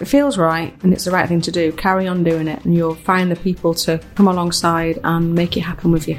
If it feels right and it's the right thing to do, carry on doing it and you'll find the people to come alongside and make it happen with you.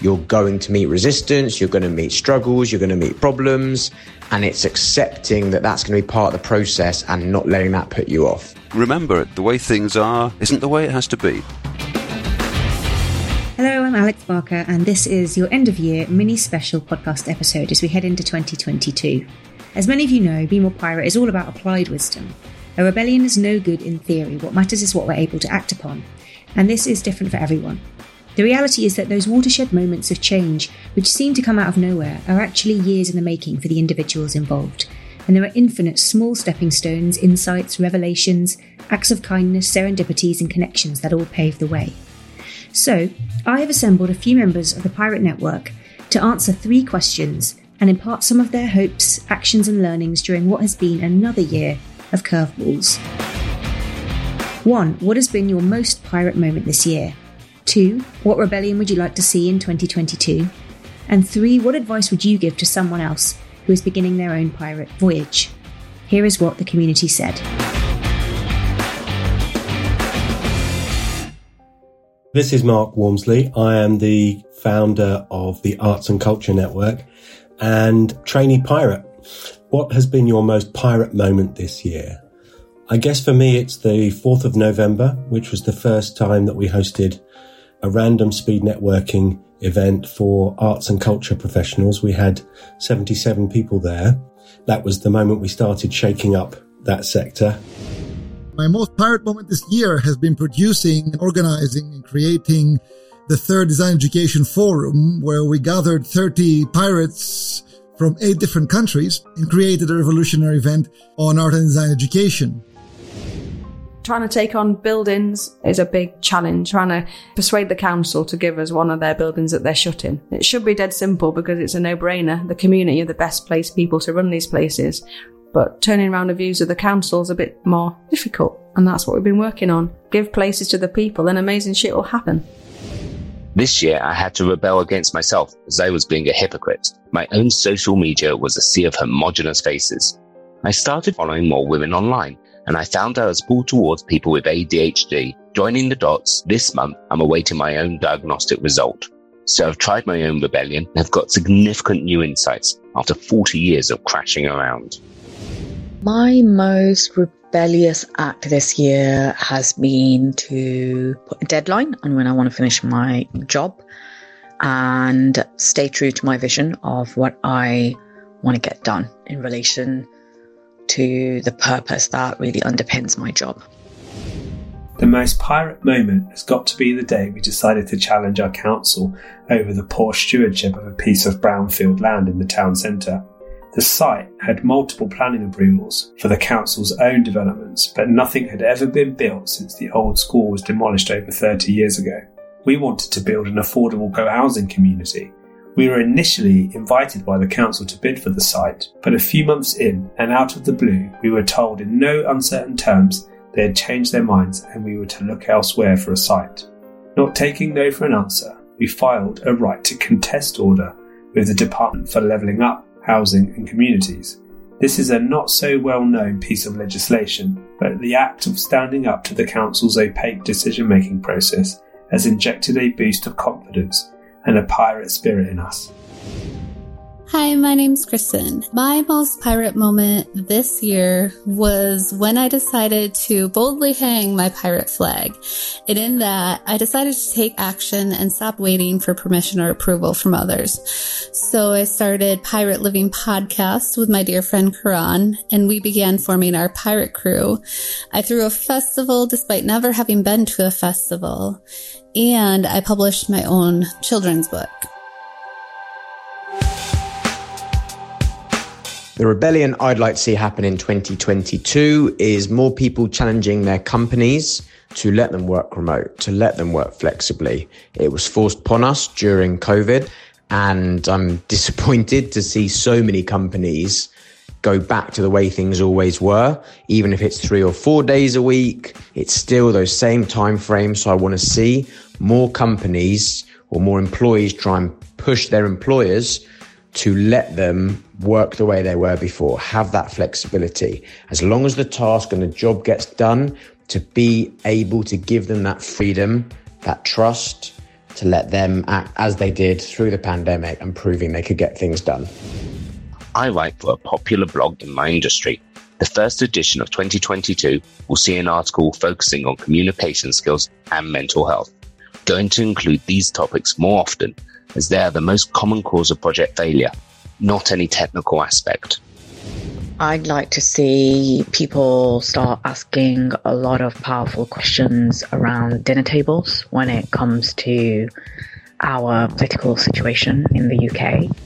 You're going to meet resistance, you're going to meet struggles, you're going to meet problems, and it's accepting that that's going to be part of the process and not letting that put you off. Remember, the way things are isn't the way it has to be. Hello, I'm Alex Barker, and this is your end of year mini special podcast episode as we head into 2022. As many of you know, Be More Pirate is all about applied wisdom. A rebellion is no good in theory, what matters is what we're able to act upon. And this is different for everyone. The reality is that those watershed moments of change, which seem to come out of nowhere, are actually years in the making for the individuals involved. And there are infinite small stepping stones, insights, revelations, acts of kindness, serendipities, and connections that all pave the way. So, I have assembled a few members of the Pirate Network to answer three questions and impart some of their hopes, actions, and learnings during what has been another year of curveballs. 1. What has been your most pirate moment this year? Two, what rebellion would you like to see in 2022? And three, what advice would you give to someone else who is beginning their own pirate voyage? Here is what the community said. This is Mark Wormsley. I am the founder of the Arts and Culture Network and trainee pirate. What has been your most pirate moment this year? I guess for me, it's the 4th of November, which was the first time that we hosted a random speed networking event for arts and culture professionals. We had 77 people there. That was the moment we started shaking up that sector. My most pirate moment this year has been producing, organizing, and creating the third design education forum where we gathered 30 pirates from eight different countries and created a revolutionary event on art and design education trying to take on buildings is a big challenge. Trying to persuade the council to give us one of their buildings that they're shutting. It should be dead simple because it's a no-brainer. The community are the best place people to run these places. But turning around the views of the council is a bit more difficult. And that's what we've been working on. Give places to the people and amazing shit will happen. This year, I had to rebel against myself as I was being a hypocrite. My own social media was a sea of homogenous faces. I started following more women online and I found I was pulled towards people with ADHD. Joining the dots, this month I'm awaiting my own diagnostic result. So I've tried my own rebellion and have got significant new insights after 40 years of crashing around. My most rebellious act this year has been to put a deadline on when I want to finish my job and stay true to my vision of what I want to get done in relation to the purpose that really underpins my job. The most pirate moment has got to be the day we decided to challenge our council over the poor stewardship of a piece of brownfield land in the town centre. The site had multiple planning approvals for the council's own developments, but nothing had ever been built since the old school was demolished over 30 years ago. We wanted to build an affordable co-housing community we were initially invited by the council to bid for the site, but a few months in and out of the blue, we were told in no uncertain terms they had changed their minds and we were to look elsewhere for a site. Not taking no for an answer, we filed a right to contest order with the Department for Levelling Up, Housing and Communities. This is a not so well known piece of legislation, but the act of standing up to the council's opaque decision making process has injected a boost of confidence and a pirate spirit in us. Hi, my name's Kristen. My most pirate moment this year was when I decided to boldly hang my pirate flag. And in that, I decided to take action and stop waiting for permission or approval from others. So I started Pirate Living Podcast with my dear friend Karan, and we began forming our pirate crew. I threw a festival despite never having been to a festival, and I published my own children's book. The rebellion I'd like to see happen in 2022 is more people challenging their companies to let them work remote, to let them work flexibly. It was forced upon us during COVID, and I'm disappointed to see so many companies go back to the way things always were. Even if it's three or four days a week, it's still those same time frames. So I want to see more companies or more employees try and push their employers to let them work the way they were before, have that flexibility. As long as the task and the job gets done, to be able to give them that freedom, that trust, to let them act as they did through the pandemic and proving they could get things done. I write for a popular blog in my industry. The first edition of 2022 will see an article focusing on communication skills and mental health, going to include these topics more often as they are the most common cause of project failure, not any technical aspect. I'd like to see people start asking a lot of powerful questions around dinner tables when it comes to our political situation in the UK.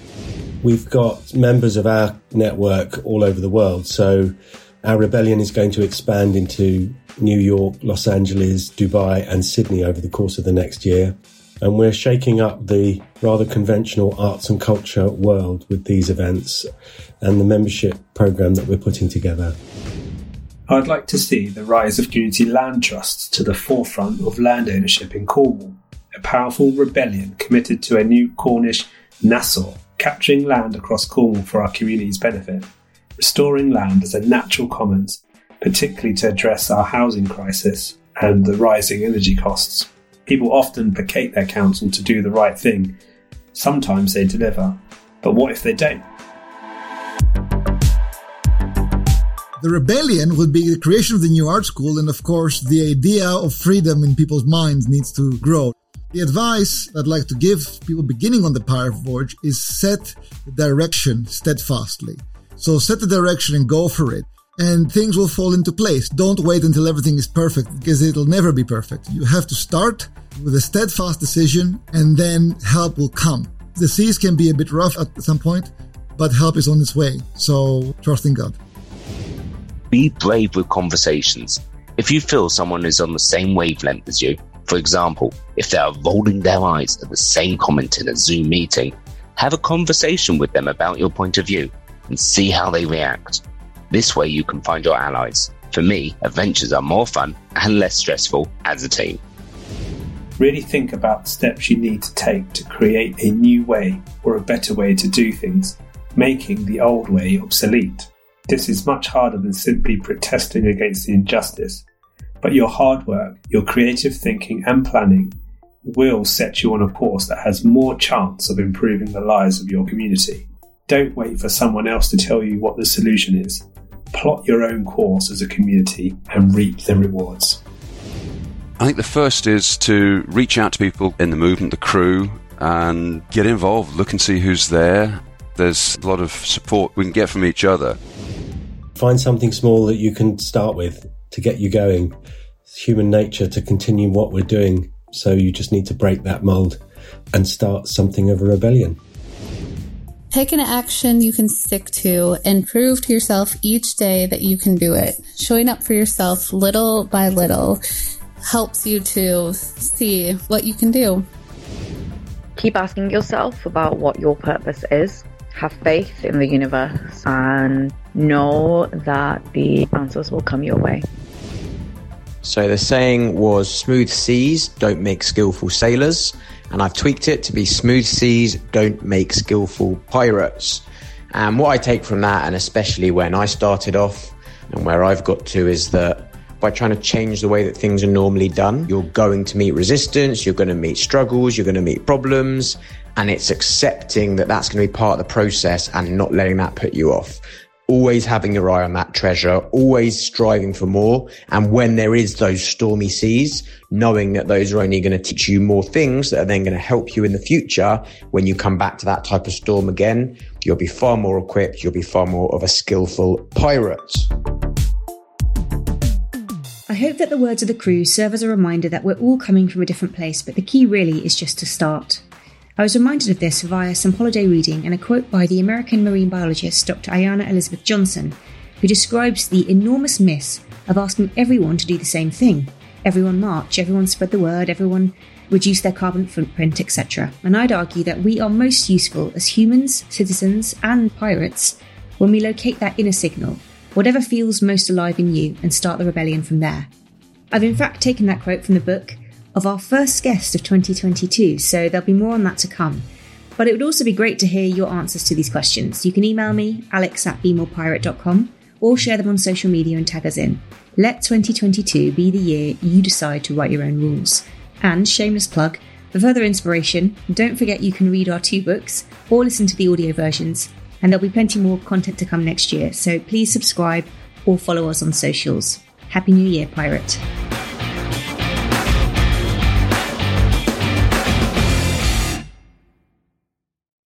We've got members of our network all over the world. So our rebellion is going to expand into New York, Los Angeles, Dubai, and Sydney over the course of the next year. And we're shaking up the rather conventional arts and culture world with these events and the membership program that we're putting together. I'd like to see the rise of community land trusts to the forefront of land ownership in Cornwall, a powerful rebellion committed to a new Cornish Nassau, capturing land across Cornwall for our community's benefit, restoring land as a natural commons, particularly to address our housing crisis and the rising energy costs. People often placate their council to do the right thing. Sometimes they deliver, but what if they don't? The rebellion would be the creation of the new art school, and of course, the idea of freedom in people's minds needs to grow. The advice I'd like to give people beginning on the Pirate Voyage is set the direction steadfastly. So set the direction and go for it and things will fall into place. Don't wait until everything is perfect because it'll never be perfect. You have to start with a steadfast decision and then help will come. The seas can be a bit rough at some point, but help is on its way. So trust in God. Be brave with conversations. If you feel someone is on the same wavelength as you, for example, if they are rolling their eyes at the same comment in a Zoom meeting, have a conversation with them about your point of view and see how they react. This way you can find your allies. For me, adventures are more fun and less stressful as a team. Really think about the steps you need to take to create a new way or a better way to do things, making the old way obsolete. This is much harder than simply protesting against the injustice, but your hard work, your creative thinking and planning will set you on a course that has more chance of improving the lives of your community. Don't wait for someone else to tell you what the solution is plot your own course as a community and reap the rewards? I think the first is to reach out to people in the movement, the crew, and get involved. Look and see who's there. There's a lot of support we can get from each other. Find something small that you can start with to get you going. It's human nature to continue what we're doing. So you just need to break that mold and start something of a rebellion. Pick an action you can stick to and prove to yourself each day that you can do it. Showing up for yourself little by little helps you to see what you can do. Keep asking yourself about what your purpose is. Have faith in the universe and know that the answers will come your way. So the saying was smooth seas don't make skillful sailors and I've tweaked it to be smooth seas don't make skillful pirates. And what I take from that, and especially when I started off and where I've got to, is that by trying to change the way that things are normally done, you're going to meet resistance, you're going to meet struggles, you're going to meet problems, and it's accepting that that's going to be part of the process and not letting that put you off always having your eye on that treasure, always striving for more. And when there is those stormy seas, knowing that those are only going to teach you more things that are then going to help you in the future. When you come back to that type of storm again, you'll be far more equipped. You'll be far more of a skillful pirate. I hope that the words of the crew serve as a reminder that we're all coming from a different place, but the key really is just to start. I was reminded of this via some holiday reading and a quote by the American marine biologist Dr. Ayana Elizabeth Johnson, who describes the enormous miss of asking everyone to do the same thing. Everyone march, everyone spread the word, everyone reduce their carbon footprint, etc. And I'd argue that we are most useful as humans, citizens, and pirates when we locate that inner signal, whatever feels most alive in you, and start the rebellion from there. I've in fact taken that quote from the book of our first guest of 2022, so there'll be more on that to come. But it would also be great to hear your answers to these questions. You can email me, alex at bemorepirate.com, or share them on social media and tag us in. Let 2022 be the year you decide to write your own rules. And, shameless plug, for further inspiration, don't forget you can read our two books or listen to the audio versions, and there'll be plenty more content to come next year, so please subscribe or follow us on socials. Happy New Year, Pirate!